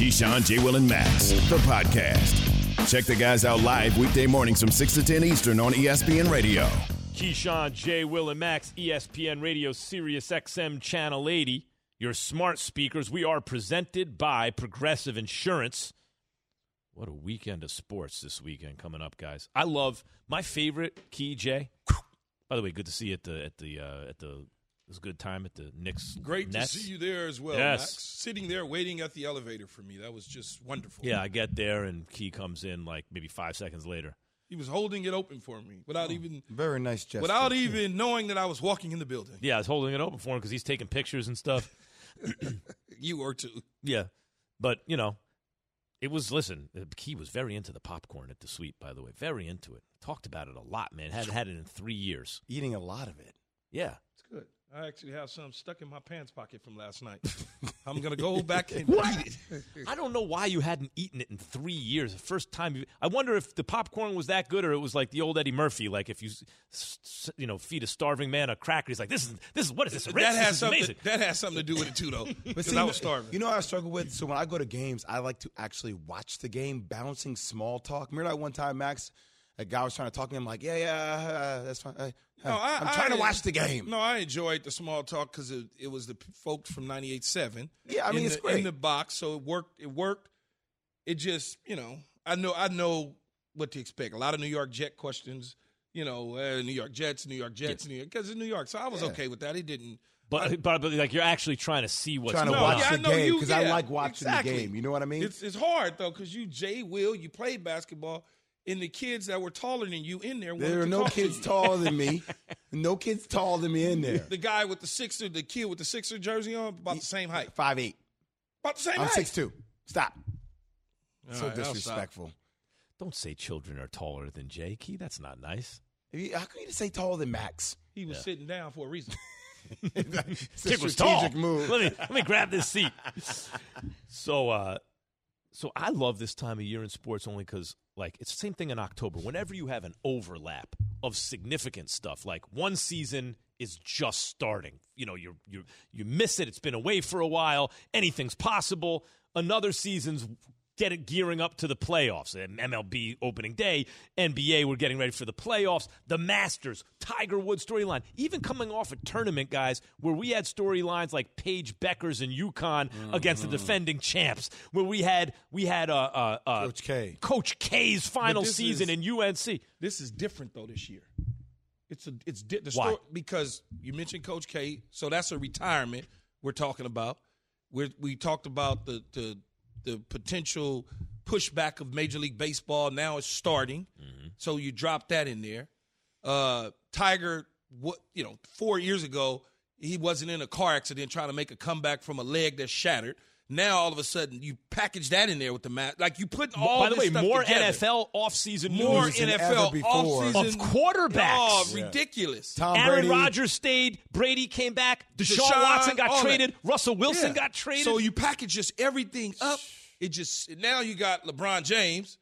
Keyshawn, J. Will, and Max, the podcast. Check the guys out live weekday mornings from 6 to 10 Eastern on ESPN Radio. Keyshawn, J. Will, and Max, ESPN Radio, Sirius XM Channel 80. Your smart speakers. We are presented by Progressive Insurance. What a weekend of sports this weekend coming up, guys. I love my favorite Key J. By the way, good to see you at the at the uh, at the was a good time at the Knicks. Great Nets. to see you there as well, Yes. Max. Sitting there waiting at the elevator for me. That was just wonderful. Yeah, I get there and Key comes in like maybe five seconds later. He was holding it open for me without even Very nice gesture. without even knowing that I was walking in the building. Yeah, I was holding it open for him because he's taking pictures and stuff. You were too. Yeah, but you know, it was. Listen, uh, Key was very into the popcorn at the suite. By the way, very into it. Talked about it a lot, man. Hadn't had it in three years. eating a lot of it. Yeah, It's good. I actually have some stuck in my pants pocket from last night. I'm gonna go back and eat it. I don't know why you hadn't eaten it in three years. The first time you, I wonder if the popcorn was that good or it was like the old Eddie Murphy. Like if you, s- s- you know, feed a starving man a cracker, he's like, "This is this is what is this? A That has is something. amazing." That has something to do with it too, though. Because see, I was starving. You know what I struggle with? So when I go to games, I like to actually watch the game, bouncing small talk. Remember that one time, Max? A guy was trying to talk to me. I'm like, yeah, yeah, uh, that's fine. Uh, No, I, I'm trying I- to watch the game. No, I enjoyed the small talk because it, it was the folks from 98.7. Yeah, I mean, in it's the, great. in the box, so it worked. It worked. It just, you know, I know, I know what to expect. A lot of New York Jet questions. You know, uh, New York Jets, New York Jets, New York, because it's New York. So I was Yeah. okay with that. It didn't. But, but but like you're actually trying to see what's trying to going No, watch on. yeah, I the game you- because I like watching exactly. the game. You know what I mean? It's it's hard though because you, Jay, Will, you play basketball, and the kids that were taller than you in there. there are to no talk kids taller than me. No kids taller than me in there. The guy with the Sixer, the kid with the Sixer jersey on, about the same height. Five eight. About the same I'm height. six two. Stop. All so right, disrespectful. Don't say children are taller than Jakey. That's not nice. You- How can you say taller than Max? He was sitting down for a reason. it's a Kid was strategic tall. move. Let me let me grab this seat. So, uh, so I love this time of year in sports only because, like, it's the same thing in October. Whenever you have an overlap of significant stuff, like one season is just starting. You know, you you you miss it. It's been away for a while. Anything's possible. Another season's getting gearing up to the playoffs. MLB opening day, NBA we're getting ready for the playoffs. The Masters, Tiger Woods storyline. Even coming off a tournament, guys, where we had storylines like Paige Bueckers and UConn against the defending champs, where we had we had uh, uh, uh, Coach K. Coach K's final season is- in UNC. This is different though this year. It's a it's di- the Why? story because you mentioned Coach K, so that's a retirement we're talking about. We we talked about the the the potential pushback of Major League Baseball. Now it's starting, so you drop that in there. Uh, Tiger, what you know, four years ago he wasn't in a car accident trying to make a comeback from a leg that's shattered. Now all of a sudden you package that in there with the mat, like you put all. By the way, stuff more together. NFL offseason more news than NFL before. offseason of quarterbacks. Oh, ridiculous! Tom Aaron Brady. Rodgers stayed. Brady came back. Deshaun, Deshaun, Watson got all that. traded. Russell Wilson Yeah. got traded. So you package just everything up. It just now you got LeBron James,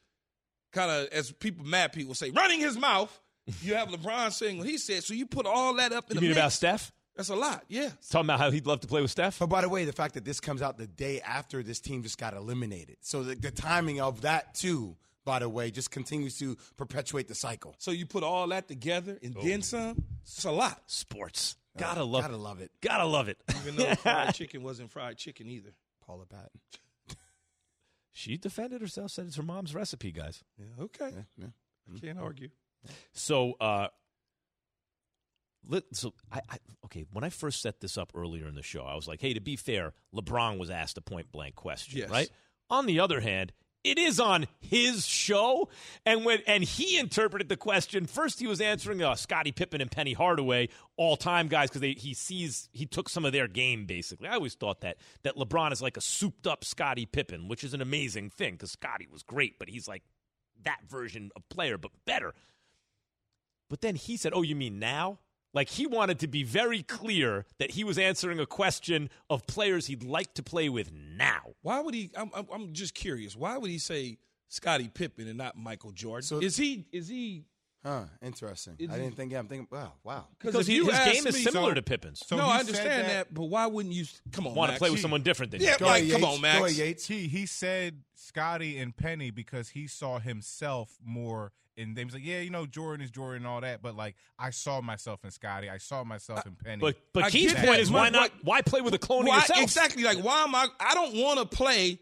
kind of as people mad people say, running his mouth. You have LeBron saying what he said. So you put all that up in you the mean mix. about Steph? That's a lot. Yeah. Talking about how he'd love to play with Steph. But by the way, the fact that this comes out the day after this team just got eliminated. So the, the timing of that, too, by the way, just continues to perpetuate the cycle. So you put all that together and Oh. then some. It's a lot. Sports. Gotta love Gotta it. love it. Gotta love it. Even though fried chicken wasn't fried chicken either. Paula Patton. she defended herself, said it's her mom's recipe, guys. Yeah. Okay. Yeah. I can't argue. So, uh, let, so I, I okay. When I first set this up earlier in the show, I was like, "Hey, to be fair, LeBron was asked a point blank question, Yes. right?" On the other hand, it is on his show. And when and he interpreted the question first, he was answering uh, Scottie Pippen and Penny Hardaway, all time guys, because he sees he took some of their game basically. I always thought that that LeBron is like a souped up Scottie Pippen, which is an amazing thing because Scottie was great, but he's like that version of player, but better. But then he said, "Oh, you mean now?" Like he wanted to be very clear that he was answering a question of players he'd like to play with now. Why would he? I'm, I'm just curious. Why would he say Scottie Pippen and not Michael Jordan? So is he? Is he? Huh? Interesting. I didn't think. Yeah, I'm thinking. Wow, wow. Because his game is similar so, to Pippen's. So no, I understand that, that, but why wouldn't you? Come on, want to play with someone different than yeah, you? Like, come on, Max. Yates. He he said Scottie and Penny because he saw himself more and they was like, yeah, you know, Jordan is Jordan and all that, but like I saw myself in Scottie, I saw myself in Penny. But but I Keith's point is why not? Why play with a clone why, of yourself? Exactly. Like why am I? I don't want to play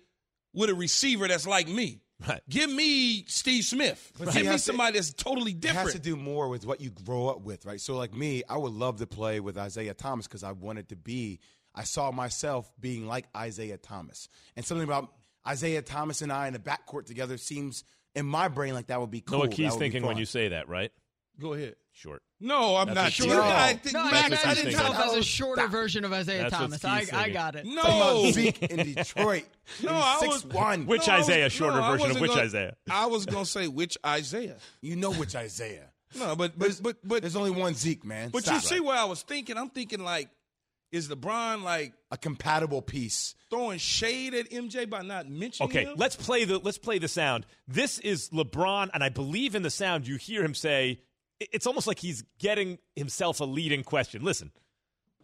with a receiver that's like me. Right. Give me Steve Smith. But Give me somebody to, that's totally different. It has to do more with what you grow up with, right? So, like me, I would love to play with Isaiah Thomas because I wanted to be. I saw myself being like Isaiah Thomas, and something about Isaiah Thomas and I in the backcourt together seems in my brain, like that would be cool. Know what Key's thinking when you say that, right? Go ahead. Short. No, I'm That's not short. sure. No, I think no, I, I didn't tell if a oh, shorter Stop. version of Isiah That's Thomas. I, I got it. No, Zeke in Detroit. No, I six was- one. Which No, Isaiah? Shorter no, version of which gonna- Isaiah? I was gonna say which Isaiah. You know which Isaiah. No, but but but but There's only one Zeke, man. but Stop. you see where I was thinking? I'm thinking like, is LeBron like a compatible piece. throwing shade at MJ by not mentioning Okay, him? let's play the let's play the sound. This is LeBron, and I believe in the sound you hear him say. It's almost like he's getting himself a leading question. Listen,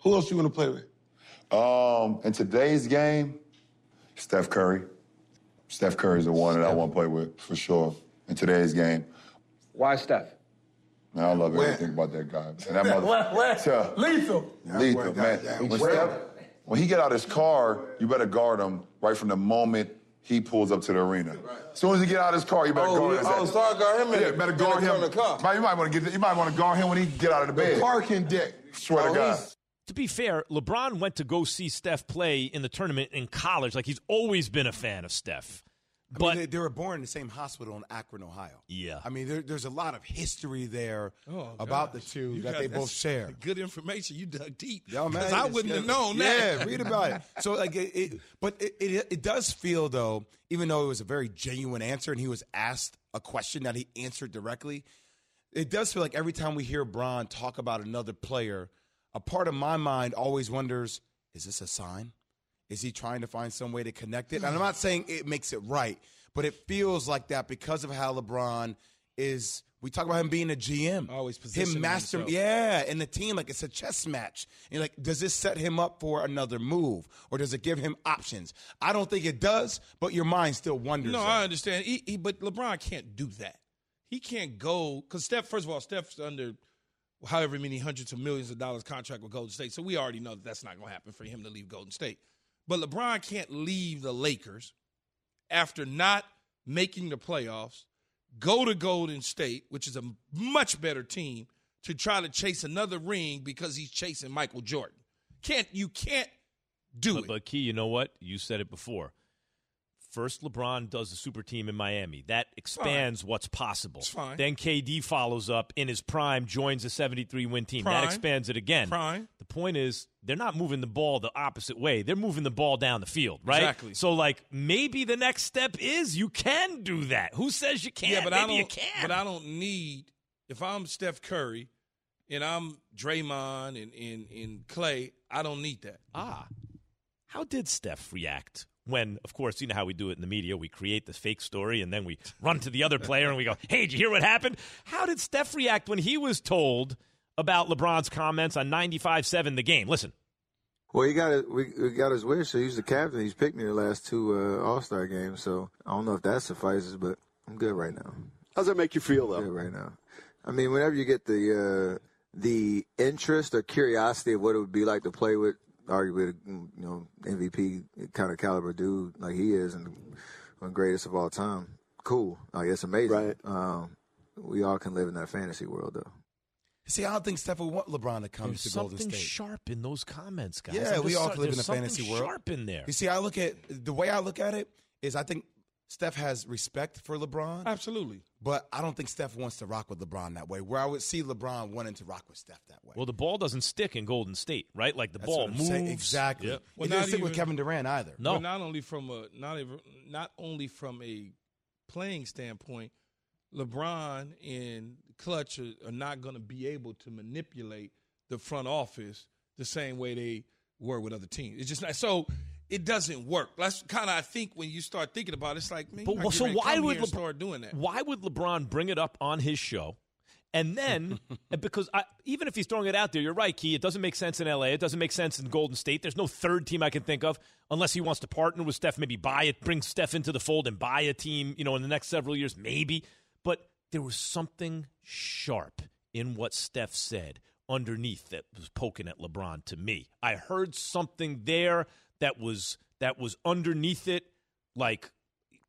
Who else you want to play with? Um, in today's game, Steph Curry. Steph Curry's the one that I want to play with for sure. In today's game, Why Steph? Man, I love everything about that guy. And that mother, Yeah. Lethal. lethal, man. When, Steph, when he get out of his car, you better guard him right from the moment he pulls up to the arena. As soon as he get out of his car, you better Oh, guard you- his oh, ass. start guard him Yeah, better guard him. the car. You might want to get. You might want to guard him when he get out of the bed. Parking deck. Swear Oh, to God. to be fair, LeBron went to go see Steph play in the tournament in college. Like he's always been a fan of Steph. I But mean, they, they were born in the same hospital in Akron, Ohio. Yeah. I mean, there, there's a lot of history there Oh, about the two You that got- they both share. Good information. You dug deep. Yo, man, 'Cause I wouldn't have it- known yeah, that. read about it. So like, it, it, but it, it it does feel though, even though it was a very genuine answer, and he was asked a question that he answered directly, it does feel like every time we hear Bron talk about another player, a part of my mind always wonders: Is this a sign? Is he trying to find some way to connect it? And I'm not saying it makes it right, but it feels like that because of how LeBron is. We talk about him being a GM, Always positioning him master, himself. yeah, and the team like it's a chess match. And like, does this set him up for another move, or does it give him options? I don't think it does, but your mind still wonders. No, that. I understand. He, he, but LeBron can't do that. He can't go because Steph. First of all, Steph's under however many hundreds of millions of dollars contract with Golden State, so we already know that that's not going to happen for him to leave Golden State. But LeBron can't leave the Lakers after not making the playoffs, go to Golden State, which is a much better team, to try to chase another ring because he's chasing Michael Jordan. Can't you can't do but, it? but Key, you know what? You said it before. First, LeBron does the super team in Miami. That expands what's possible. It's fine. Then KD follows up in his prime, joins a 73 win team. Prime. That expands it again. Prime. The point is, they're not moving the ball the opposite way. They're moving the ball down the field, right? Exactly. So, like, maybe the next step is you can do that. Who says you can't? Yeah, but maybe I don't. you can. But I don't need. If I'm Steph Curry, and I'm Draymond and and, and Clay, I don't need that. Ah, how did Steph react when, of course, you know how we do it in the media? We create the fake story and then we run to the other player and we go, hey, did you hear what happened? How did Steph react when he was told about LeBron's comments on 95 7 the game? Listen. Well, he got it. We, we got his wish. So he's the captain. He's picked me the last two uh, All Star games. So I don't know if that suffices, but I'm good right now. How's that make you feel, though? Good right now. I mean, whenever you get the uh, the interest or curiosity of what it would be like to play with, arguably, you know, MVP kind of caliber dude like he is, and one the greatest of all time. Cool. Like it's amazing. Right. Um, we all can live in that fantasy world, though. See, I don't think Steph would want LeBron to come There's to Golden State. something State. sharp in those comments, guys. Yeah, I'm we all so- live in there's a fantasy something world. sharp in there. You see, I look at the way I look at it is I think Steph has respect for LeBron. Absolutely. But I don't think Steph wants to rock with LeBron that way. Where I would see LeBron wanting to rock with Steph that way. Well, the ball doesn't stick in Golden State, right? Like the That's ball what I'm moves. saying. Exactly. Yep. Well, it didn't stick with Kevin Durant either. No. But not only from a not even not only from a playing standpoint, LeBron and Klutch are, are not going to be able to manipulate the front office the same way they were with other teams. It's just not so. It doesn't work. That's kind of I think when you start thinking about it, it's like man, But so getting ready to why would LeBron start doing that? Why would LeBron bring it up on his show? And then, because I, even if he's throwing it out there, you're right, Key. It doesn't make sense in LA. It doesn't make sense in Golden State. There's no third team I can think of unless he wants to partner with Steph, maybe buy it, bring Steph into the fold and buy a team, you know, in the next several years, maybe. There was something sharp in what Steph said underneath that was poking at LeBron to me. I heard something there that was that was underneath it, like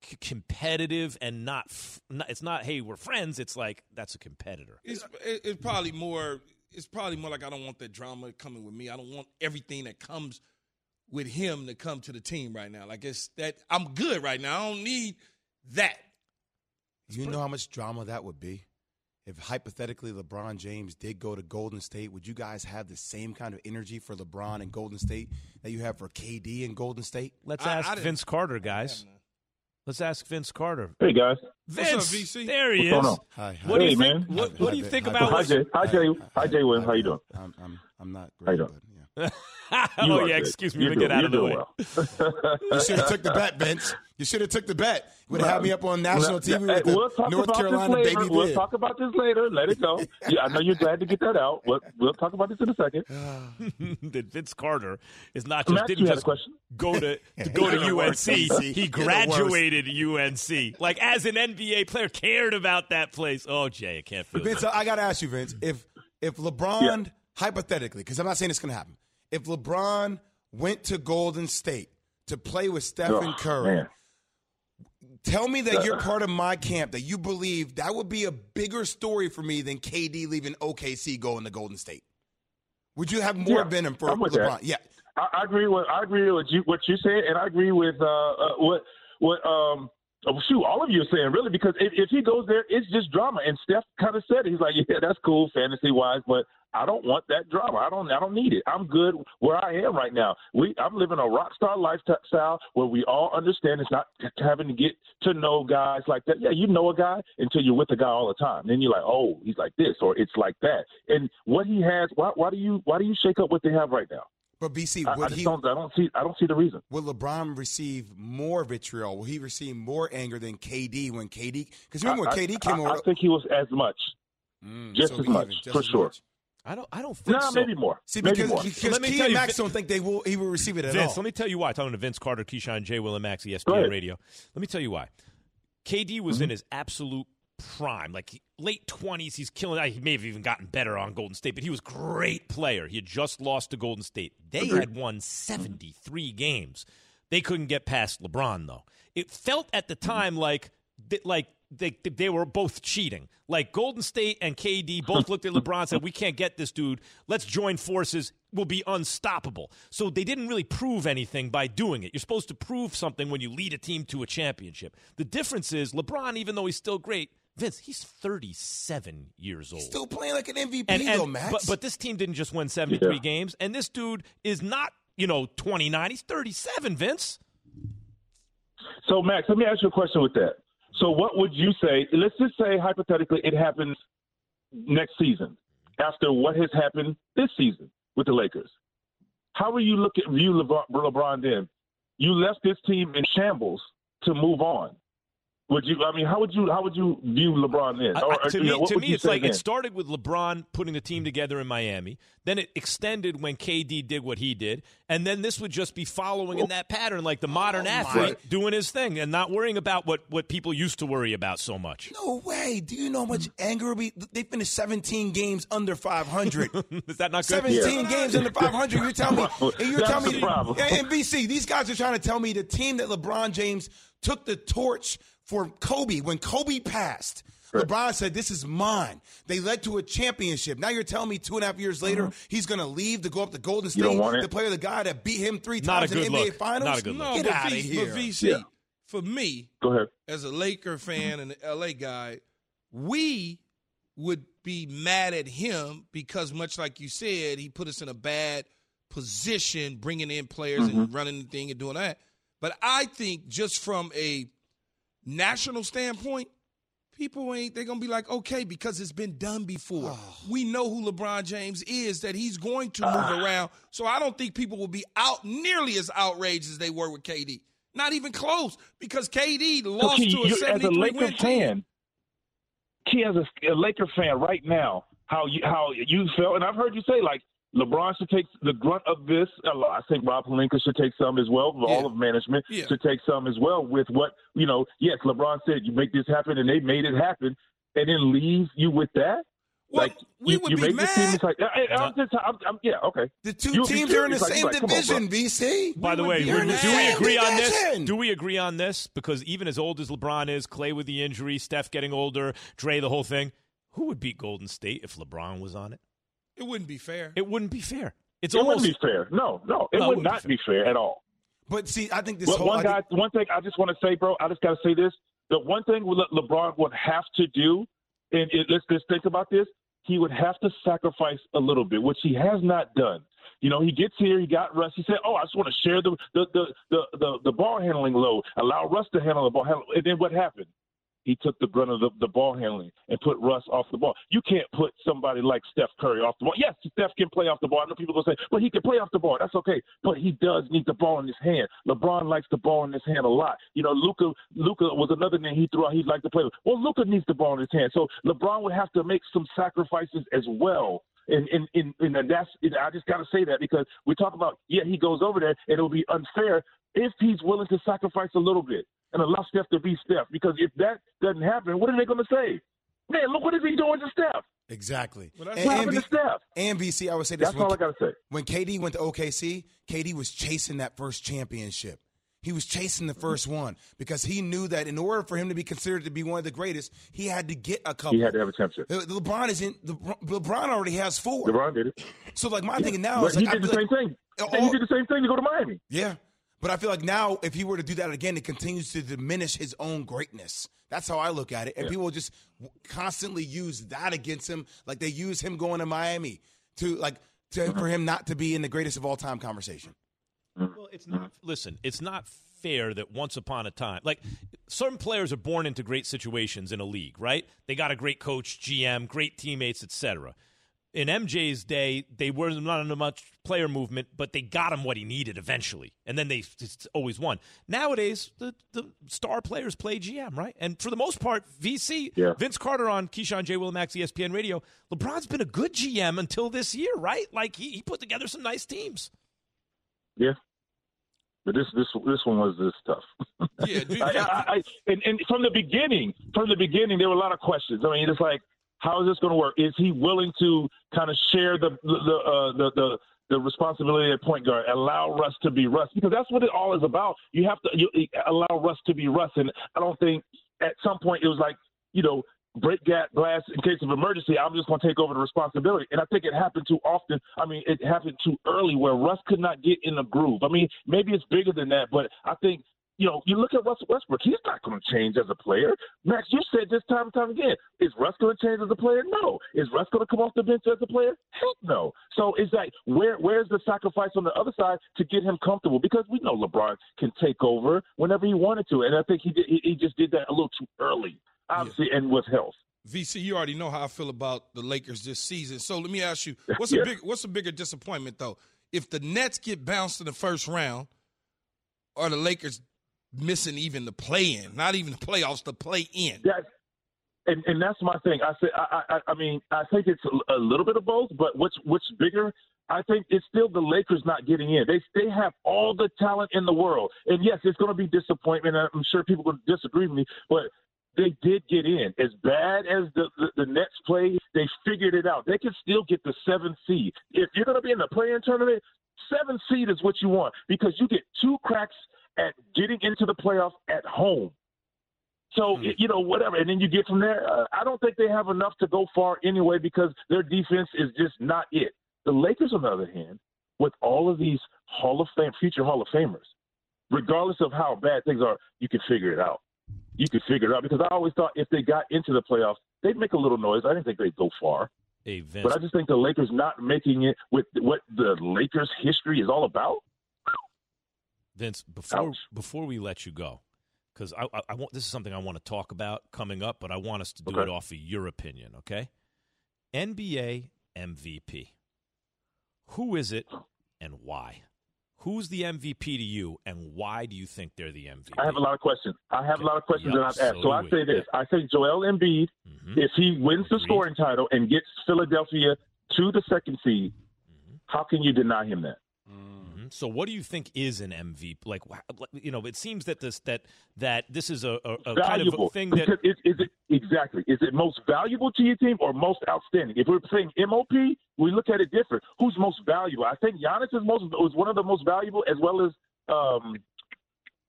c- competitive and not, f- not. It's not. Hey, we're friends. It's like that's a competitor. It's it's probably more. It's probably more like I don't want that drama coming with me. I don't want everything that comes with him to come to the team right now. Like it's that I'm good right now. I don't need that. Do you know how much drama that would be? If hypothetically LeBron James did go to Golden State, would you guys have the same kind of energy for LeBron and Golden State that you have for KD and Golden State? Let's I- ask I didn't- Vince Carter, guys. Let's ask Vince Carter. Hey guys. Vince, What's up, VC? there he What's is. on? Hi, hi. What do Hey, you think? man. What, what do you Hi, think hi, about? Hi Jay. Hi Jay. Hi Jay. Williams. How you doing? I'm, I'm, I'm not How great. you doing? But, yeah. You oh are yeah, good. excuse me. You're Let me get out of the way. well. You should have took the bet, Vince. You should have took the bet. Would have had me up on national TV Hey, with the we'll talk North about Carolina this later. baby We'll bid. talk about this later. Let it go. Yeah, I know you're glad to get that out. We'll, we'll talk about this in a second. that Vince Carter is not just Max, didn't a just question? go to, to go to You're the worst, UNC. He graduated UNC. Like as an NBA player, cared about that place. Oh, Jay, I can't feel Vince, it. I got to ask you, Vince, if if LeBron hypothetically, because I'm not saying it's going to happen, if LeBron went to Golden State to play with Stephen Oh, Curry, man. tell me that you're part of my camp that you believe that would be a bigger story for me than KD leaving OKC going to Golden State. Would you have more Yeah, venom for LeBron? that. Yeah. I, I agree with I agree with you, what you said, and I agree with uh, uh, what what um oh, shoot all of you are saying really because if, if he goes there, it's just drama. And Steph kind of said it. he's like, yeah, that's cool fantasy wise, but I don't want that drama. I don't I don't need it. I'm good where I am right now. We I'm living a rock star lifestyle where we all understand it's not having to get to know guys like that. Yeah, you know a guy until you're with a guy all the time. Then you're like, oh, he's like this or it's like that. And what he has, why why do you why do you shake up what they have right now? But VC, I, would I just he don't. I don't see. I don't see the reason. will LeBron receive more vitriol? Will he receive more anger than KD when KD? Because remember when I, KD came I, over, I think he was as much, Mm, just so as even, much just for as sure. much. I don't. I don't think Nah, so. maybe more. See, maybe because, more. because Let me Key tell and you, Max Vin- don't think they will. He will receive it at Vince, all. let me tell you why. Talking to Vince Carter, Keyshawn, J. Will, and Max, Go ESPN. Radio. Let me tell you why. KD was Mm-hmm. in his absolute prime, like late twenties. He's killing. He may have even gotten better on Golden State, but he was great player. He had just lost to Golden State. They had won seventy three games. They couldn't get past LeBron though. It felt at the time like like they they were both cheating. Like Golden State and KD both looked at LeBron and said, "We can't get this dude. Let's join forces. We'll be unstoppable." So they didn't really prove anything by doing it. You're supposed to prove something when you lead a team to a championship. The difference is LeBron, even though he's still great, Vince, he's 37 years old. Still playing like an MVP and, and- though, Max. But, but this team didn't just win 73 Yeah. games, and this dude is not, you know, 29. He's 37, Vince. So, Max, let me ask you a question with that. So, what would you say? Let's just say hypothetically it happens next season after what has happened this season with the Lakers. How will you look at view LeBron, LeBron then? You left this team in shambles to move on. Would you? I mean, how would you? How would you view LeBron then? Or, I- to me, know, what to would me you it's say like then? it started with LeBron putting the team together in Miami. Then it extended when KD did what he did, and then this would just be following in that pattern, like the modern Oh, athlete doing his thing and not worrying about what what people used to worry about so much. no way. Do you know how much anger will be? They finished 17 games under 500. Is that not good? 17 games under 500. You're telling me, and you're That's telling the problem. and, and VC, these guys are trying to tell me the team that LeBron James took the torch for Kobe when Kobe passed. LeBron said, "This is mine." They led to a championship. Now you're telling me two and a half years mm-hmm. later he's going to leave to go up to Golden You don't State want it? to play the guy that beat him three Not times in the NBA look. Finals. Not a good look. Get out of here. but VC, Yeah. for me, Go ahead. as a Laker fan and an LA guy, we would be mad at him because, much like you said, he put us in a bad position bringing in players and mm-hmm. running the thing and doing that. But I think just from a national standpoint, people ain't they're gonna be like, okay, because it's been done before. Oh. We know who LeBron James is, that he's going to move ah. around. So I don't think people will be out nearly as outraged as they were with KD. Not even close, because KD So, lost Key, to a you, as a 73 Laker win team. fan, Key, as a, a Laker fan right now, how you how you felt, and I've heard you say like LeBron should take the grunt of this. A lot- I think Rob Pelinka should take some as well. All of management Yeah. should take some as well with what you know. Yes, LeBron said you make this happen, and they made it happen, and then leave you with that. Well, like we you, would you be make this team. mad. It's like I, I- I'm just, I'm, I'm, yeah, okay. The two You'll teams are in the like, same like, come on, division, bro. VC. By the way, we're- do we same agree on this? Do we agree on this? Because even as old as LeBron is, Clay with the injury, Steph getting older, Dre, the whole thing, who would beat Golden State if LeBron was on it? It wouldn't be fair. It wouldn't be fair. It's it almost wouldn't be fair. No, no, it No, would wouldn't not be be fair at all. But see, I think this Well, whole one guy, think- one thing I just want to say, bro. I just got to say this: the one thing Le- LeBron would have to do, and it, let's just think about this. He would have to sacrifice a little bit, which he has not done. You know, he gets here, he got Russ. He said, "Oh, I just want to share the the the the the, the ball handling load, allow Russ to handle the ball." handle-" And then what happened? He took the brunt of the, the ball handling and put Russ off the ball. You can't put somebody like Steph Curry off the ball. Yes, Steph can play off the ball. I know people gonna say, "Well, he can play off the ball." That's okay, but he does need the ball in his hand. LeBron likes the ball in his hand a lot. You know, Luka Luka was another name he threw out. He'd like to play with. Well, Luka needs the ball in his hand, so LeBron would have to make some sacrifices as well. And and, and, and that's I just got to say that because we talk about yeah he goes over there and it'll be unfair if he's willing to sacrifice a little bit and allow Steph to be Steph because if that doesn't happen, what are they going to say? Man, look what is he doing to Steph? Exactly. Well, that's and, What and, happened to Steph? and VC, I would say this. That's when, all I got to say. when KD went to OKC, KD was chasing that first championship. He was chasing the first one because he knew that in order for him to be considered to be one of the greatest, he had to get a couple. He had to have a championship. LeBron isn't. LeBron LeBron already has four. LeBron did it. So like my thinking now But is he like, I did the feel same like- thing. all- he did the same thing to go to Miami. Yeah. But I feel like now, if he were to do that again, it continues to diminish his own greatness. That's how I look at it. And people just constantly use that against him, like they use him going to Miami to like to, mm-hmm. for him not to be in the greatest of all time conversation. Mm-hmm. Well, it's not. Listen, it's not fair that once upon a time, like certain players are born into great situations in a league, right? They got a great coach, GM, great teammates, etc. In MJ's day, they were not in a much player movement, but they got him what he needed eventually, and then they always won. Nowadays, the, the star players play GM, right? And for the most part, VC, Yeah. Vince Carter on Keyshawn J. Will Max ESPN Radio. LeBron's been a good GM until this year, right? Like he, he put together some nice teams. Yeah. But this this this one was this tough. Yeah, dude, I, I, I, and, and from the beginning, from the beginning, there were a lot of questions. I mean, it's like, how is this going to work? Is he willing to kind of share the the uh, the the the responsibility at point guard, allow Russ to be Russ, because that's what it all is about. You have to you, allow Russ to be Russ, and I don't think at some point it was like, you know, break glass in case of emergency. I'm just going to take over the responsibility, and I think it happened too often. I mean, it happened too early where Russ could not get in the groove. I mean, maybe it's bigger than that, but I think you know, you look at Russell Westbrook, he's not going to change as a player. Max, you said this time and time again. Is Russ going to change as a player? No. Is Russ going to come off the bench as a player? Heck no. So it's like, where where's the sacrifice on the other side to get him comfortable? Because we know LeBron can take over whenever he wanted to, and I think he did, he, he just did that a little too early, obviously, and with health. VC, you already know how I feel about the Lakers this season. So let me ask you, what's Yeah. a big what's a bigger disappointment though? If the Nets get bounced in the first round, or the Lakers missing even the play in, not even the playoffs, the play in. That's and, and that's my thing. I say I, I I mean I think it's a, little bit of both, but what's what's bigger? I think it's still the Lakers not getting in. They they have all the talent in the world, and yes, it's going to be disappointment. I'm sure people to disagree with me, but they did get in. As bad as the, the the Nets play, they figured it out. They can still get the seventh seed. If you're going to be in the play-in tournament, seventh seed is what you want because you get two cracks at getting into the playoffs at home. So you know whatever, and then you get from there. Uh, I don't think they have enough to go far anyway because their defense is just not it. The Lakers, on the other hand, with all of these Hall of Fame, future Hall of Famers, regardless of how bad things are, you can figure it out. You can figure it out because I always thought if they got into the playoffs, they'd make a little noise. I didn't think they'd go far. Hey, But I just think the Lakers not making it with what the Lakers history is all about. Vince, before Ouch. before we let you go, because I, I, I want this is something I want to talk about coming up, but I want us to do Okay. it off of your opinion, okay? NBA MVP. Who is it and why? Who's the MVP to you, and why do you think they're the MVP? I have a lot of questions. I have a lot of questions Yup, that I've asked. so So I say this: I think Joel Embiid, Mhm. if he wins the scoring title and gets Philadelphia to the second seed, Mm-hmm. how can you deny him that? So, what do you think is an MVP? Like, you know, it seems that this that that this is a, a, a kind of a thing that because is, is it exactly is it most valuable to your team or most outstanding? If we're saying MOP, we look at it different. Who's most valuable? I think Giannis is most was one of the most valuable, as well as um,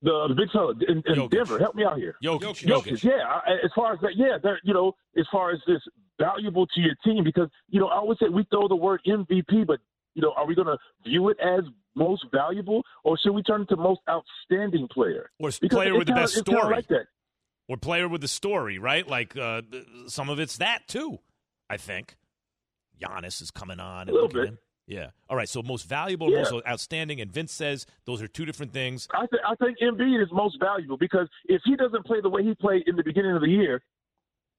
the, the big fella in, in Denver. Help me out here. Jokic, Jokic. Jokic. Yeah, as far as that, yeah, you know, as far as this valuable to your team, because you know, I always say we throw the word MVP, but you know, are we going to view it as most valuable, or should we turn it to most outstanding player? or Because player with the kinda- best kinda story, like that. or player with the story, right? Like uh, some of it's that too. I think Giannis is coming on. A little bit. him. Yeah. All right. So most valuable, Yeah. most outstanding, and Vince says those are two different things. I, th- I think Embiid is most valuable because if he doesn't play the way he played in the beginning of the year,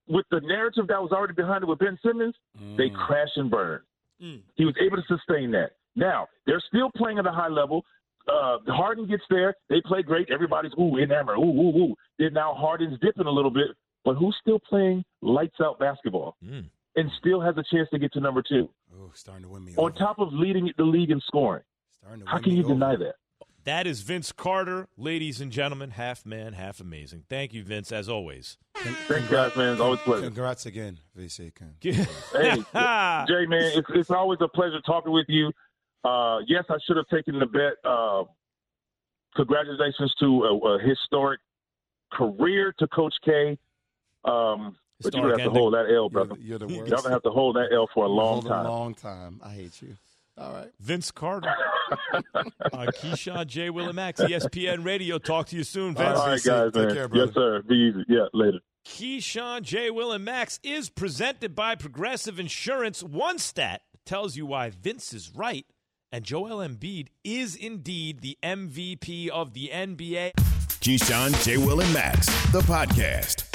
with the narrative that was already behind it with Ben Simmons, they crash and burn. Mm. He was able to sustain that. Now they're still playing at a high level. Uh, Harden gets there, they play great. Everybody's ooh enamored, ooh ooh ooh. Then now Harden's dipping a little bit, but who's still playing lights out basketball Mm. and still has a chance to get to number two Oh, starting to win me on over. top of leading the league in scoring? Starting to How can me you over. deny that? That is Vince Carter, ladies and gentlemen, half man, half amazing. Thank you, Vince, as always. Thanks, guys, man. It's always a pleasure. Congrats again, VC. Ken. Hey, Jay, man, it's, it's always a pleasure talking with you. Uh, yes, I should have taken the bet. Uh, congratulations to a, a historic career to Coach K. Um, but you're gonna have to ending. hold that L, You're brother. the, you're the worst. Y'all gonna have to hold that L for a long Hold time. A long time. I hate you. All right. Vince Carter on Keyshawn J. Willimax, ESPN Radio. Talk to you soon, Vince. All right, VC. guys, Take man. care, brother. yes, sir. Be easy. Yeah, later. Keyshawn J. Will and Max is presented by Progressive Insurance. One stat tells you why Vince is right, and Joel Embiid is indeed the MVP of the NBA. Keyshawn, J. Will, and Max, the podcast.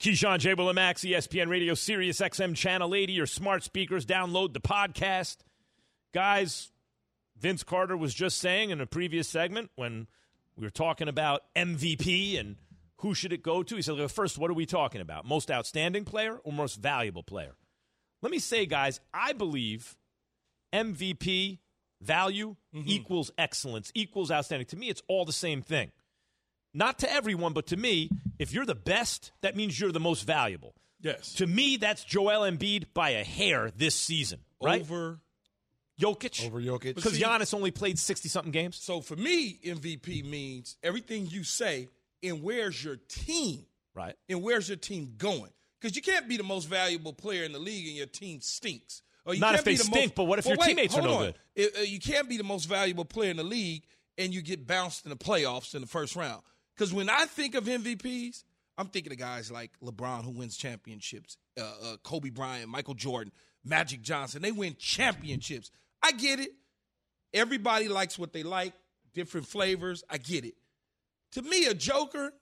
Keyshawn J. Will and Max, ESPN Radio, Sirius XM Channel 80, your smart speakers. Download the podcast. Guys, Vince Carter was just saying in a previous segment when we were talking about MVP and who should it go to. He said, "Well, first, what are we talking about? Most outstanding player or most valuable player? Let me say, guys, I believe MVP value mm-hmm. equals excellence, equals outstanding. To me, it's all the same thing. Not to everyone, but to me, if you're the best, that means you're the most valuable. Yes. To me, that's Joel Embiid by a hair this season, right? Over Jokic. Over Jokic. Because see- Giannis only played 60 something games. So for me, MVP means everything you say and where's your team Right. and where's your team going. Because you can't be the most valuable player in the league and your team stinks. Or you Not can't if they be the stink, most, but what if Well, your wait, teammates are hold no on. good? It- uh, you can't be the most valuable player in the league and you get bounced in the playoffs in the first round. Because when I think of MVPs, I'm thinking of guys like LeBron who wins championships, uh, uh, Kobe Bryant, Michael Jordan, Magic Johnson. They win championships. I get it. Everybody likes what they like. different flavors. I get it. To me, a Joker,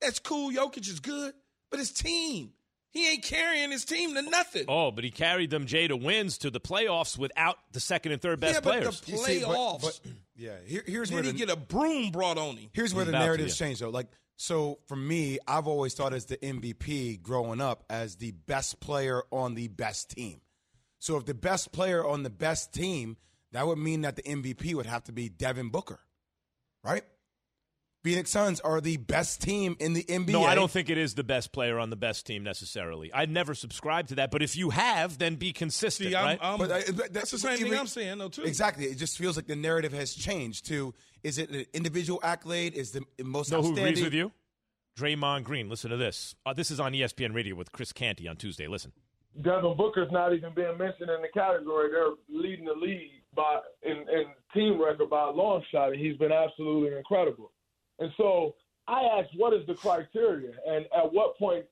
that's cool. Jokic is good, but his team, he ain't carrying his team to nothing. Oh, but he carried them, Jay, to wins to the playoffs without the second and third best yeah, but players. the playoffs. but- Yeah, here, here's then where he the, get a broom brought on him. Here's where the About to, narratives yeah. change, though. Like, so for me, I've always thought as the MVP growing up as the best player on the best team. So if the best player on the best team, that would mean that the MVP would have to be Devin Booker, right? Phoenix Suns are the best team in the NBA. No, I don't think it is the best player on the best team necessarily. I'd never subscribe to that. But if you have, then be consistent, See, I'm- right? I'm- But, uh, but that's the same thing even- I'm saying, though, too. Exactly. It just feels like the narrative has changed to is it an individual accolade? Is the most know who outstanding? agrees with you? Draymond Green. Listen to this. Uh, this is on ESPN Radio with Chris Canty on Tuesday. Listen. Devin Booker's not even being mentioned in the category. They're leading the league by in, in team record by a long shot, and he's been absolutely incredible. And so I asked, what is the criteria, and at what point,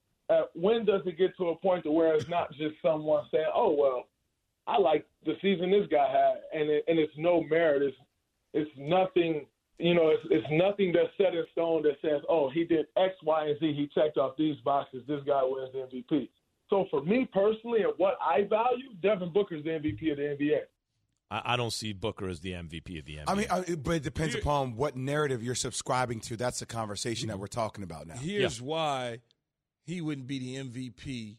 when does it get to a point to where it's not just someone saying, "Oh well, I like the season this guy had," and it, and it's no merit. It's it's nothing. You know, it's, it's nothing that's set in stone that says, "Oh, he did X, Y, and Z. He checked off these boxes. This guy wins the MVP." So for me personally, and what I value, Devin Booker's the MVP of the NBA. I, I don't see Booker as the MVP of the NBA. I mean, I, uh, but it depends upon what narrative you're subscribing to. That's the conversation that we're talking about now. Here's why he wouldn't be the MVP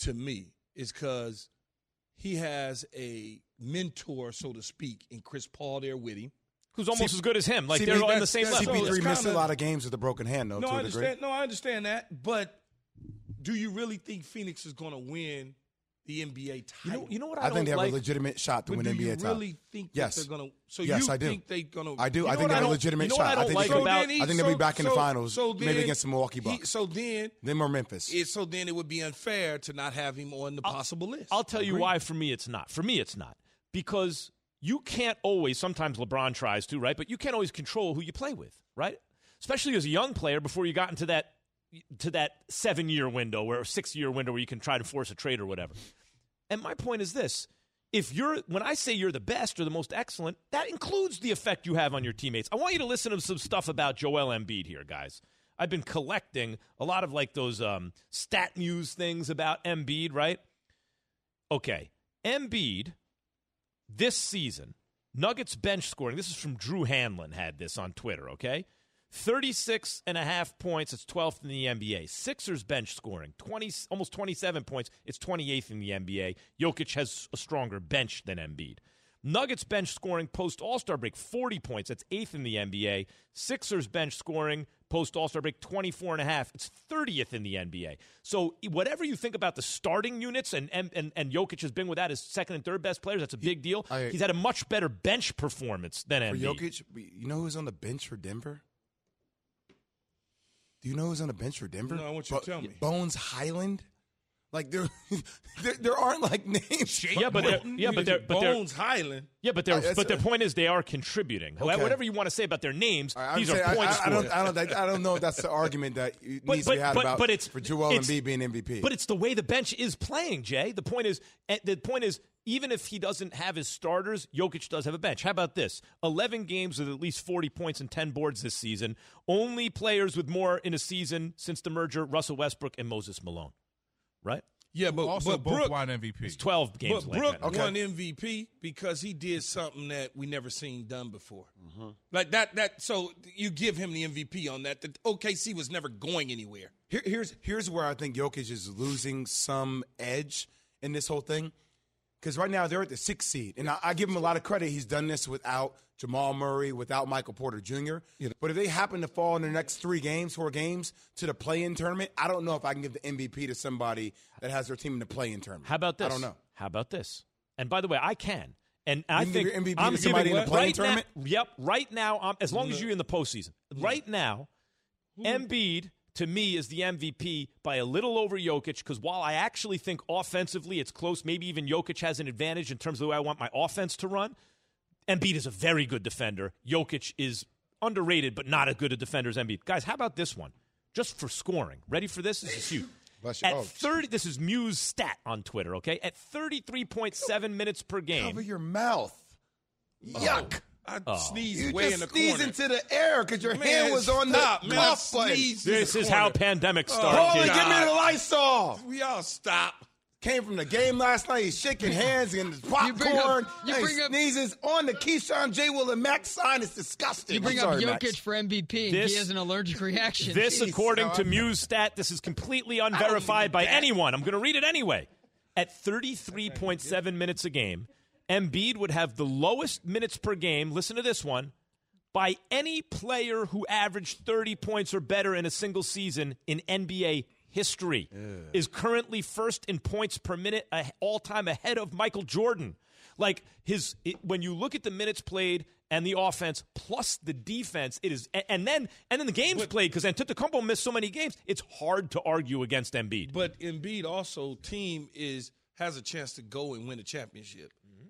to me is because he has a mentor, so to speak, in Chris Paul there with him. Who's almost as good as him. Like CP they're on the same level. CP3 it's missed a kinda- lot of games with a broken hand, though. No, to I a degree. No, I understand that. But do you really think Phoenix is going to win the NBA title? You know, you know what I, I, don't think they have like? a legitimate shot to But win do NBA you title. really think yes. that they're going to? So yes, you I do. think they're going to? I do. You I think they have a legitimate you know shot. I I think like they could- about- I think they'll be back in the finals, so maybe against the Milwaukee he- Bucks. so then, Then more Memphis. it, so then it would be unfair to not have him on the possible list. I'll tell you why. For me, it's not. For me, it's not because you can't always. Sometimes LeBron tries to, right? But you can't always control who you play with, right? Especially as a young player before you got into that to that seven year window or six year window where you can try to force a trade or whatever. And my point is this. If you're when I say you're the best or the most excellent, that includes the effect you have on your teammates. I want you to listen to some stuff about Joel Embiid here, guys. I've been collecting a lot of like those um, StatMuse things about Embiid, right? Okay, Embiid this season, Nuggets bench scoring. This is from Drew Hanlen, had this on Twitter, okay? 36 and a half points. It's 12th in the NBA. Sixers bench scoring, 20, almost 27 points. It's 28th in the NBA. Jokic has a stronger bench than Embiid. Nuggets bench scoring post All Star break, 40 points. That's eighth in the NBA. Sixers bench scoring post All Star break, 24 and a half. It's 30th in the NBA. So whatever you think about the starting units, and and, and, and Jokic has been without his second and third best players, that's a big deal. I- He's had a much better bench performance than For Embiid. Jokic, you know who's on the bench for Denver? Do you know who's on the bench for Denver? No, I want you to tell me. Bones Hyland. Like there, there, there aren't like names. Yeah, but they're, yeah, but they're, but they're, Bones Hyland. yeah, but they're, Uh, but their point is they are contributing. Okay. Whatever you want to say about their names, I'm these saying, are I- point I, I, don't, I don't, I don't know if that's the argument that needs to be had about for Joel it's- Embiid being MVP. But it's the way the bench is playing, Jay. The point is, eh, the point is, even if he doesn't have his starters, Jokic does have a bench. How about this? Eleven games with at least forty points and ten boards this season. Only players with more in a season since the merger: Russell Westbrook and Moses Malone. Right? Yeah, but Also, but both Brooke, won MVP. It's twelve games. but like Brooke that. Okay. won MVP because he did something that we never seen done before. Mm-hmm. Like that. That so you give him the MVP on that. That OKC was never going anywhere. Here, here's here's where I think Jokic is losing some edge in this whole thing. Because right now they're at the sixth seed, and I, I give him a lot of credit. He's done this without Jamal Murray, without Michael Porter Jr. But if they happen to fall in the next three games, four games to the play-in tournament, I don't know if I can give the MVP to somebody that has their team in the play-in tournament. How about this? I don't know. How about this? And by the way, I can. And I think MVP I'm to somebody in the play-in right tournament? Now, yep, right now, um, as long as you're in the postseason. Right now, Embiid to me is the MVP by a little over Jokic because while I actually think offensively it's close, maybe even Jokic has an advantage in terms of the way I want my offense to run. Embiid is a very good defender. Jokic is underrated, but not as good a defender as Embiid. Guys, how about this one? Just for scoring. Ready for this? This is huge. Bless you. At Oh. 30, this is Muse stat on Twitter, okay? At 33.7 minutes per game. Cover your mouth. Oh. Yuck. I Oh. sneezed You way just in the sneezed corner. into the air because your Man, hand was on stop, the man. I cough button. This the is how corner. pandemics Oh, start. Paulie, kid. give me the Lysol. We all stop. Came from the game last night. He's shaking hands and his popcorn. bring up- you bring he up- sneezes on the Keyshawn J. Will and Max sign. It's disgusting. You bring I'm up sorry, Jokic Max. for MVP, This- he has an allergic reaction. This, Jeez. according to Muse stat, this is completely unverified by anyone. I'm going to read it anyway. At 33.7 minutes a game, Embiid would have the lowest minutes per game. Listen to this one. By any player who averaged 30 points or better in a single season in NBA history, is currently first in points per minute, all time ahead of Michael Jordan. Like his, when you look at the minutes played and the offense plus the defense, it is, and, and then and then the games played because Antetokounmpo missed so many games. It's hard to argue against Embiid. But Embiid also team is has a chance to go and win a championship. Mm-hmm.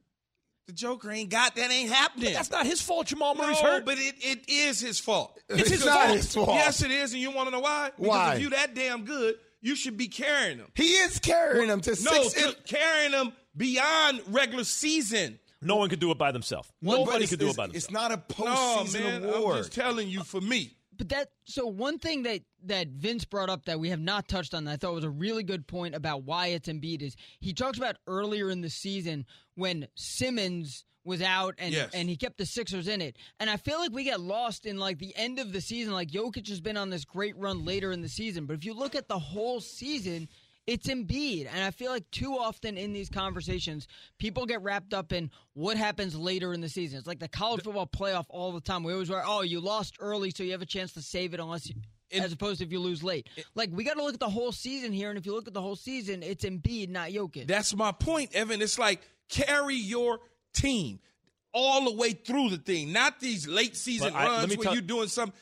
The Joker ain't got that. Ain't happening. But that's not his fault. Jamal Murray's no, hurt. but it, it is his fault. It's his not fault. his fault. Yes, it is, and you want to know why? Because Why? if you that damn good, you should be carrying them. He is carrying them to No, six. to- carrying them beyond regular season. no one could do it by themselves. Nobody could do it by themselves. It's not a No, postseason man, award. I'm just telling you. For me, But that so one thing that that Vince brought up that we have not touched on that I thought was a really good point about why it's Embiid is he talks about earlier in the season when Simmons was out and Yes. and he kept the Sixers in it. And I feel like we get lost in like the end of the season. Like Jokic has been on this great run later in the season, but if you look at the whole season, it's Embiid. And I feel like too often in these conversations, people get wrapped up in what happens later in the season. It's like the college football playoff all the time. We always were, oh, you lost early, so you have a chance to save it unless you. as opposed to if you lose late. like, we got to look at the whole season here, and if you look at the whole season, it's Embiid, not Jokic. that's my point, Evan. It's like carry your team all the way through the thing, not these late season But runs me where tell- you're doing some.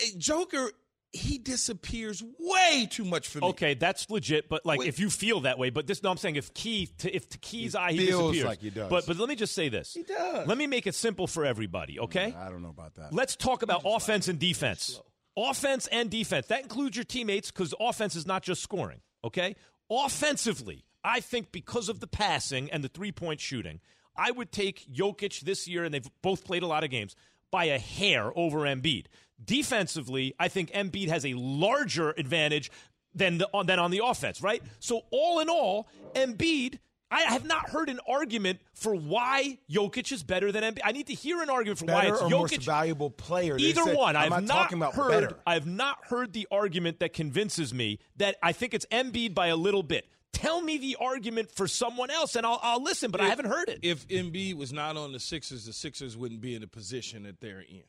Eh, Joker, he disappears way too much for me. Okay, that's legit. But like, Wait. if you feel that way, but this, no, I'm saying if Key, to, if to Key's eye, he feels disappears. like he does. But but let me just say this. He does. Let me make it simple for everybody. Okay. I don't know about that. Let's talk about offense and defense. Offense and defense. That includes your teammates because offense is not just scoring, okay? Offensively, I think because of the passing and the three point shooting, I would take Jokic this year, and they've both played a lot of games, by a hair over Embiid. Defensively, I think Embiid has a larger advantage than, the, than on the offense, right? So, all in all, Embiid. I have not heard an argument for why Jokic is better than Embiid. I need to hear an argument for why Better it's or Jokic. most valuable player? They Either said- one. I'm I've not not talking about heard. better. I've not heard the argument that convinces me that I think it's Embiid by a little bit. Tell me the argument for someone else, and I'll, I'll listen. But I haven't heard it. If Embiid was not on the Sixers, the Sixers wouldn't be in the position that they're in.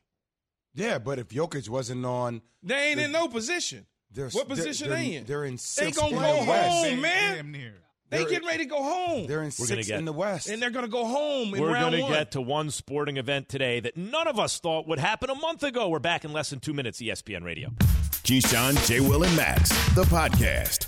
Yeah, but if Jokic wasn't on, They ain't in no position. they're, What they're- position they're, they in? They're in They sixth gonna in go the West. home, man. Damn near. They They're- getting ready to go home, They're in We're gonna sixth get- in the West. and they're going to go home in We're round going to one. get to one sporting event today that none of us thought would happen a month ago. We're back in less than two minutes. ESPN Radio. Keyshawn, J. Will, and Max, the podcast.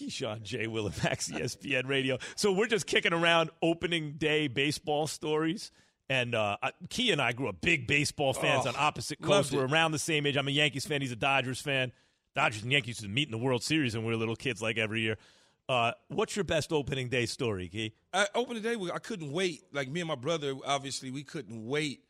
Keyshawn, J. Will, and Max, E ESPN Radio. So we're just kicking around opening day baseball stories. And uh, Key and I grew up big baseball fans Oh, on opposite coasts. We're around the same age. I'm a Yankees fan. He's a Dodgers fan. Dodgers and Yankees used to meet in the World Series when we were little kids, like every year. Uh, what's your best opening day story, Key? I opening day, I couldn't wait. Like me and my brother, obviously, we couldn't wait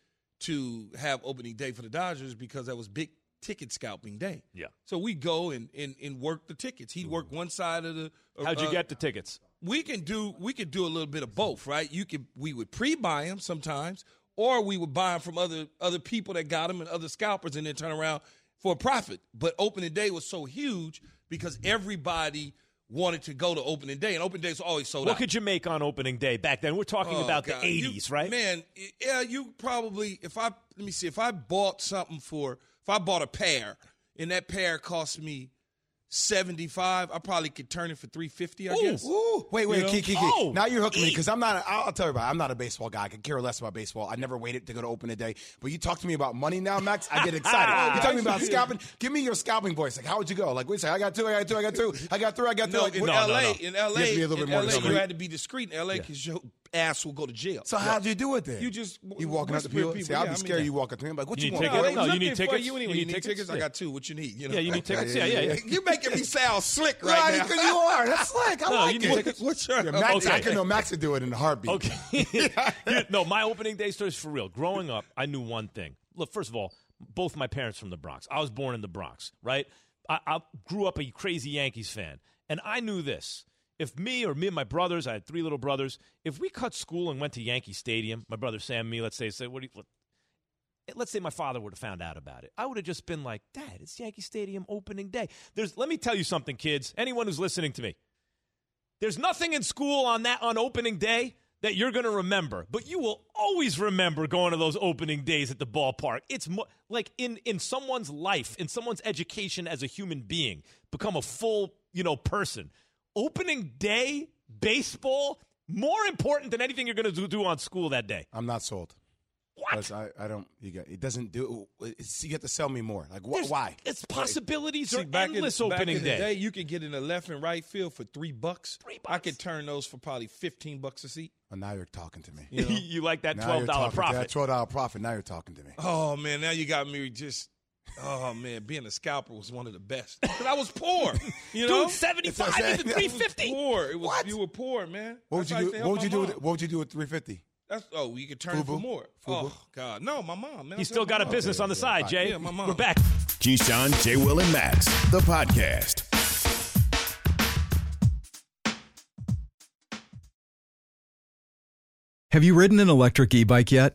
to have opening day for the Dodgers because that was big ticket scalping day. Yeah. So we go and, and, and work the tickets. He'd work one side of the. uh, How'd you uh, get the tickets? we can do we could do a little bit of both, right? You could we would pre-buy them sometimes, or we would buy them from other other people that got them and other scalpers, and then turn around for a profit. But opening day was so huge because everybody wanted to go to opening day, and opening days always sold What out. What could you make on opening day back then? We're talking Oh, about God. the You- 80s, right? Man, yeah, you probably if I let me see if I bought something for if I bought a pair and that pair cost me 75, I probably could turn it for 350, I Ooh, guess. ooh. Wait, wait, You know? Kiki. Oh, now you're hooking me because I'm not. A, I'll I'll tell you about. it. I'm not a baseball guy. I could care less about baseball. I never waited to go to open a day. But you talk to me about money now, Max. I get excited. you talking about scalping? Give me your scalping voice. Like, how would you go? Like, wait, a second, I got two. I got two. I got two. I got three. I got three. Like, in what- LA, in LA, You have to a little in bit more LA, you had to be discreet in LA because your ass will go to jail. So how'd you do it then? You just you walking out the whisper people. to See, I'll Yeah, be I mean, scared. yeah. You walk up to me like, what You you, need want? tickets? They No, you looking need for tickets? You, You anyway. need you need tickets? tickets? I got two. What you need? You know? Yeah, you need tickets? Yeah, yeah, yeah. you making me sound slick Right, right now. because you are. That's slick. I No, like you it. tickets. What's your Yeah, Max, Okay. I can know Max would do it in a heartbeat. Okay. No, my opening day stories for real. Growing up, I knew one thing. Look, first of all, both my parents from the Bronx. I was born in the Bronx, right? I, I grew up a crazy Yankees fan, and I knew this. If me or me and my brothers, I had three little brothers, if we cut school and went to Yankee Stadium, my brother Sam, me, let's say, say, what do you, what, eh, let's say my father would have found out about it. I would have just been like, Dad, it's Yankee Stadium opening day. There's, let me tell you something, kids. Anyone who's listening to me, there's nothing in school on that on opening day that you're going to remember, but you will always remember going to those opening days at the ballpark. It's mo- like in in someone's life, in someone's education as a human being, become a full, you know, person. Opening day baseball more important than anything you're going to do, do on school that day. I'm not sold. What? I, I don't. You got, it doesn't do. It's, you have to sell me more. Like wh- why? It's possibilities See, are back in, endless back opening in the day. day, you could get in the left and right field for three bucks. Three bucks. I could turn those for probably fifteen bucks a seat. Oh, now you're talking to me. You know? you like that Now twelve you're dollar talking to profit? That twelve dollar profit. Now you're talking to me. Oh man, now you got me just. Oh man, being a scalper was one of the best. But I was poor, you know. Dude, 75 It's- even 350. Poor. It was you were poor, man. What would you do? used to help What would you do? With, what would you do with three fifty? That's oh, you could turn it for more. Fubu? Oh God, no, my mom. Man, I He's still got a mom. business on the side, Jay. Yeah, my mom. We're back. Keyshawn, Jay, Will, and Max, the podcast. Have you ridden an electric e bike yet?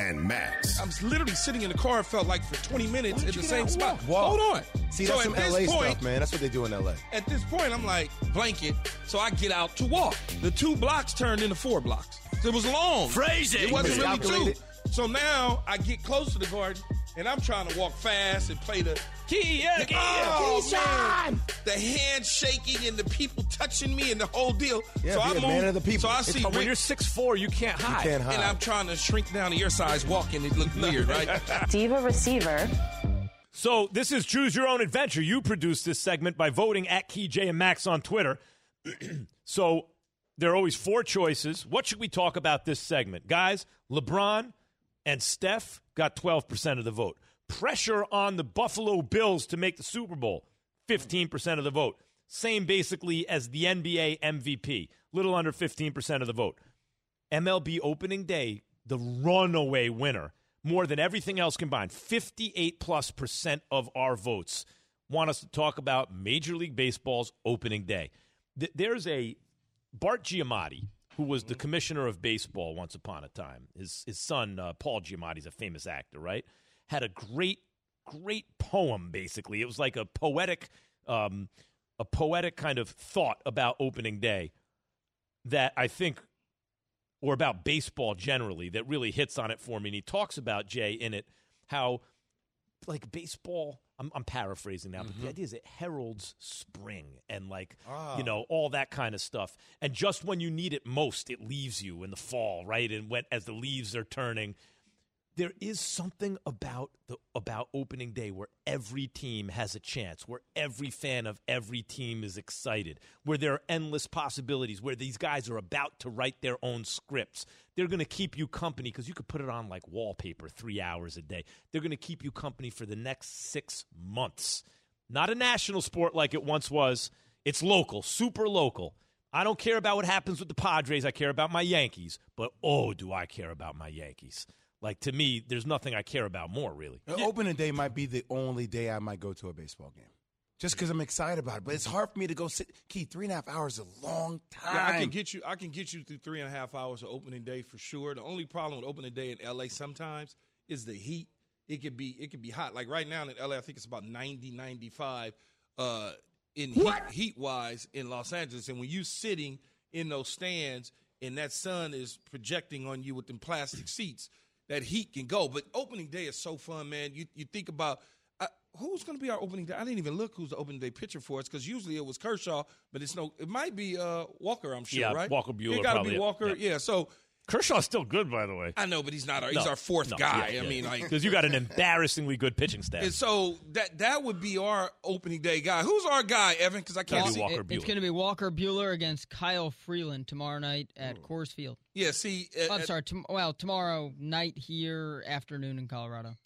and Max. I was literally sitting in the car. It felt like for 20 minutes at the same spot. Whoa. Hold on. See, so that's at some this LA point, stuff, man. That's what they do in LA. At this point, I'm like blanket. So I get out to walk. The two blocks turned into four blocks. It was long. Phrasing. It wasn't really two. So now I get close to the garden and I'm trying to walk fast and play the Key, yeah, key, Oh, man. The hand shaking and the people touching me and the whole deal. Yeah, so be a a man of the people. So I It's see But when you're six four, you can't hide. You can't hide. and I'm trying to shrink down to your size walking. It looked weird, right? Diva receiver. So this is Choose Your Own Adventure. You produced this segment by voting at Key J and Max on Twitter. so there are always four choices. What should we talk about this segment? Guys, LeBron and Steph got 12% of the vote. Pressure on the Buffalo Bills to make the Super Bowl, 15% of the vote. Same basically as the NBA MVP, little under 15% of the vote. MLB opening day, the runaway winner, more than everything else combined, 58 plus percent of our votes want us to talk about Major League Baseball's opening day. There's a Bart Giamatti, who was the commissioner of baseball once upon a time. His, his son, uh, Paul Giamatti, is a famous actor, right? Had a great, great poem, basically. It was like a poetic, um, a poetic kind of thought about opening day that I think or about baseball generally that really hits on it for me. And he talks about Jay in it how like baseball. I'm, I'm paraphrasing now, but the mm-hmm. idea is it heralds spring and like ah. you know all that kind of stuff. And just when you need it most, it leaves you in the fall, right? And when as the leaves are turning, there is something about the about opening day where every team has a chance, where every fan of every team is excited, where there are endless possibilities, where these guys are about to write their own scripts. They're going to keep you company because you could put it on like wallpaper 3 hours a day. They're going to keep you company for the next 6 months. Not a national sport like it once was. It's local, super local. I don't care about what happens with the Padres. I care about my Yankees. But oh, do I care about my Yankees. Like to me, there's nothing I care about more, really. Uh, Opening day might be the only day I might go to a baseball game. Just because I'm excited about it, but it's hard for me to go sit. Key three and a half hours is a long time. Yeah, I can get you. I can get you through three and a half hours of opening day for sure. The only problem with opening day in LA sometimes is the heat. It could be it could be hot. Like right now in LA, I think it's about 90, 95 uh, in heat, heat wise in Los Angeles. And when you're sitting in those stands and that sun is projecting on you with them plastic seats, that heat can go. But opening day is so fun, man. You you think about uh, who's going to be our opening day. I didn't even look who's the opening day pitcher for us because usually it was Kershaw, but it's no. It might be uh, Walker. I'm sure, Yeah, right? Walker Buehler It got to be. Walker. Yeah. Yeah. So Kershaw's still good, by the way. I know, but he's not our. No, he's our fourth no, guy. yeah, I yeah. mean, like because you got an embarrassingly good pitching staff. And so that that would be our opening day guy. Who's our guy, Evan? Because I can't see. Walker It- it's going to be Walker Buehler against Kyle Freeland tomorrow night at Coors Field. Yeah, see, uh, I'm uh, sorry. Tom- well, tomorrow night here, afternoon in Colorado.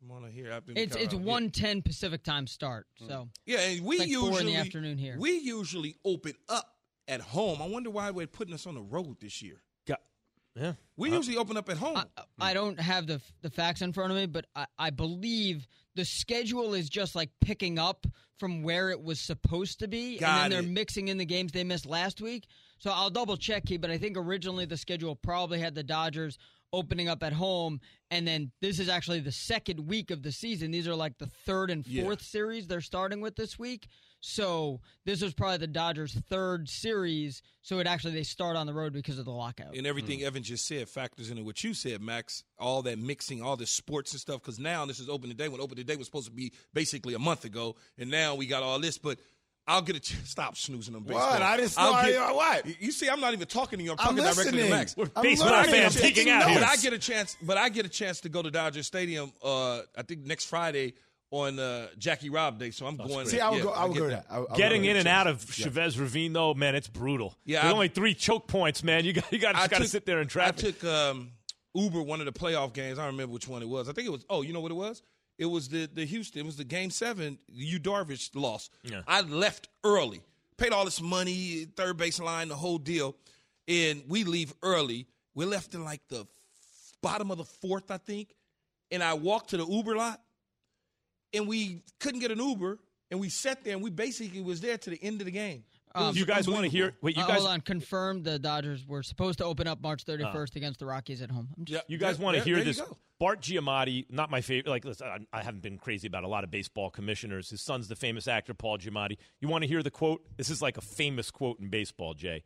Tomorrow here after It's it's Colorado. one ten Pacific time start. So Yeah, and we like usually four in the afternoon here. We usually open up at home. I wonder why we're putting us on the road this year. Got, yeah. We Uh, usually open up at home. I, I don't have the the facts in front of me, but I, I believe the schedule is just like picking up from where it was supposed to be, Got and then they're mixing in the games they missed last week. So I'll double check here, but I think originally the schedule probably had the Dodgers opening up at home, and then this is actually the second week of the season. These are like the third and Yeah. fourth series they're starting with this week. So this was probably the Dodgers' third series. So it actually they start on the road because of the lockout. and everything hmm. Evan just said factors into what you said, Max. All that mixing, all the sports and stuff. Because now this is open day. When open day was supposed to be basically a month ago, and now we got all this. But I'll get a chance. Stop snoozing on baseball. What? I didn't I'll know- get- what? You- You see, I'm not even talking to you. I'm I'm talking directly to. Max. We're I'm baseball fans I'm peeking taking out here. But I get a chance. But I get a chance to go to Dodger Stadium. Uh, I think next Friday on uh, Jackie Rob Day. So I'm going. To See, I would yeah, go. I would go to that. I- I would Getting in and out of Yeah. Chavez Ravine, though, man, it's brutal. Yeah, There's I- only three choke points, man. You got you got I got to sit there in traffic. I took um, Uber one of the playoff games. I don't remember which one it was. I think it was. Oh, you know what it was? It was the the Houston. It was the game seven. You Darvish lost. Yeah. I left early. Paid all this money, third base line, the whole deal, and we leave early. We left in like the bottom of the fourth, I think, and I walked to the Uber lot, and we couldn't get an Uber, and we sat there, and we basically was there to the end of the game. Um, you guys want to hear? Wait, you Uh, guys, hold on. Confirmed the Dodgers were supposed to open up March Uh. 31st against the Rockies at home. I'm just, Yeah, You guys want to hear this? Bart Giamatti, not my favorite. Like, listen, I, I haven't been crazy about a lot of baseball commissioners. His son's the famous actor Paul Giamatti. You want to hear the quote? This is like a famous quote in baseball, Jay.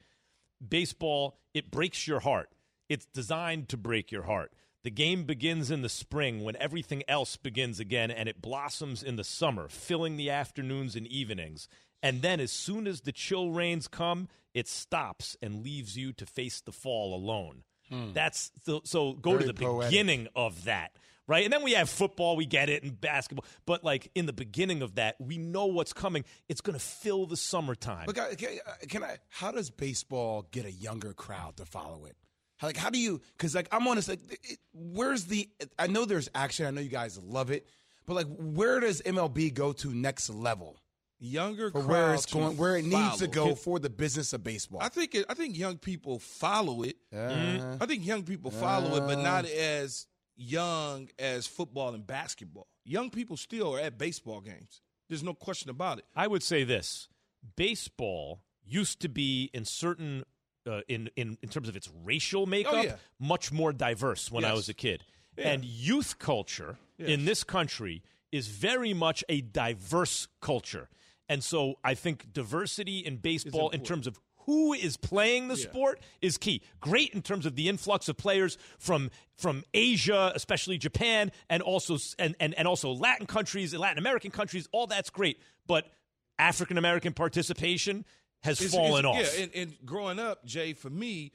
Baseball, it breaks your heart. It's designed to break your heart. The game begins in the spring when everything else begins again, and it blossoms in the summer, filling the afternoons and evenings. And then, as soon as the chill rains come, it stops and leaves you to face the fall alone. Hmm. That's so, so go Very to the poetic. beginning of that, right? And then we have football, we get it, and basketball. But like in the beginning of that, we know what's coming. It's going to fill the summertime. Look, I- can, uh, can I? How does baseball get a younger crowd to follow it? How, like, how do you? Because like, I'm honest. Like, it, where's the? I know there's action. I know you guys love it, but like, where does MLB go to next level Younger for crowd where it's to going, where it needs to follow. go for the business of baseball? I think it, I think young people follow it. Uh, I think young people follow it, but not as young as football and basketball. Young people still are at baseball games. There's no question about it. I would say this: baseball used to be in certain uh, in, in in terms of its racial makeup Oh, yeah. much more diverse when I was a kid. Yeah. And youth culture in this country is very much a diverse culture. And so I think diversity in baseball in terms of who is playing the Yeah. sport is key. Great in terms of the influx of players from from Asia, especially Japan, and also and and, and also Latin countries, Latin American countries. All that's great, but African American participation has It's- fallen it's- off. Yeah, and, and growing up, Jay, for me,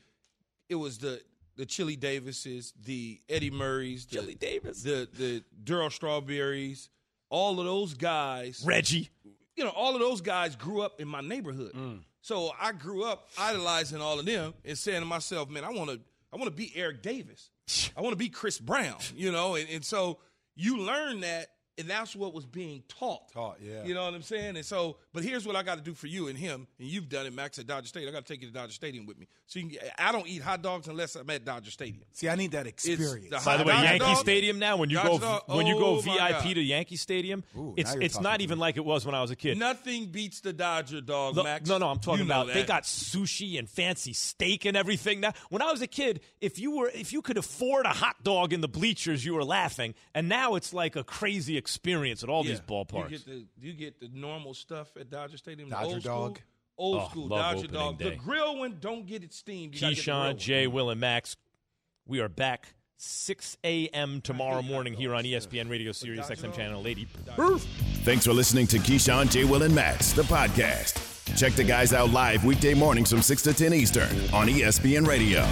it was the the Chili Davises, the Eddie Murrays, the, Chili Davis. the the Darryl Strawberries, all of those guys, Reggie. You know, all of those guys grew up in my neighborhood. Mm. So I grew up idolizing all of them and saying to myself, man, I want to I want to be Eric Davis. I want to be Chris Brown, you know, and, and so you learn that and that's what was being taught. Taught, yeah. You know what I'm saying? And so, but here's what I got to do for you and him, and you've done it, Max, at Dodger Stadium. I got to take you to Dodger Stadium with me. So you can, I don't eat hot dogs unless I'm at Dodger Stadium. See, I need that experience. the By the way, Dodger Yankee dog? Stadium now when you Dodger go dog? when you go Oh. VIP to Yankee Stadium, Ooh, it's it's not even like it was when I was a kid. Nothing beats the Dodger dog, The- Max. no, no, I'm talking You know about they got sushi and fancy steak and everything. Now, when I was a kid, if you were if you could afford a hot dog in the bleachers, you were laughing. And now it's like a crazy experience at all these ballparks. You get the you get the normal stuff at Dodger Stadium. the Dodger old dog. School, old Oh, school Dodger dog. day. The grill one, don't get it steamed. You gotta get Keyshawn. Jay, Will, and Max. We are back 6 a.m. tomorrow morning here on uh, E ESPN Radio Sirius XM Channel 80. Thanks for listening to Keyshawn, J. Will, and Max, the podcast. Check the guys out live weekday mornings from 6 to 10 Eastern on ESPN Radio.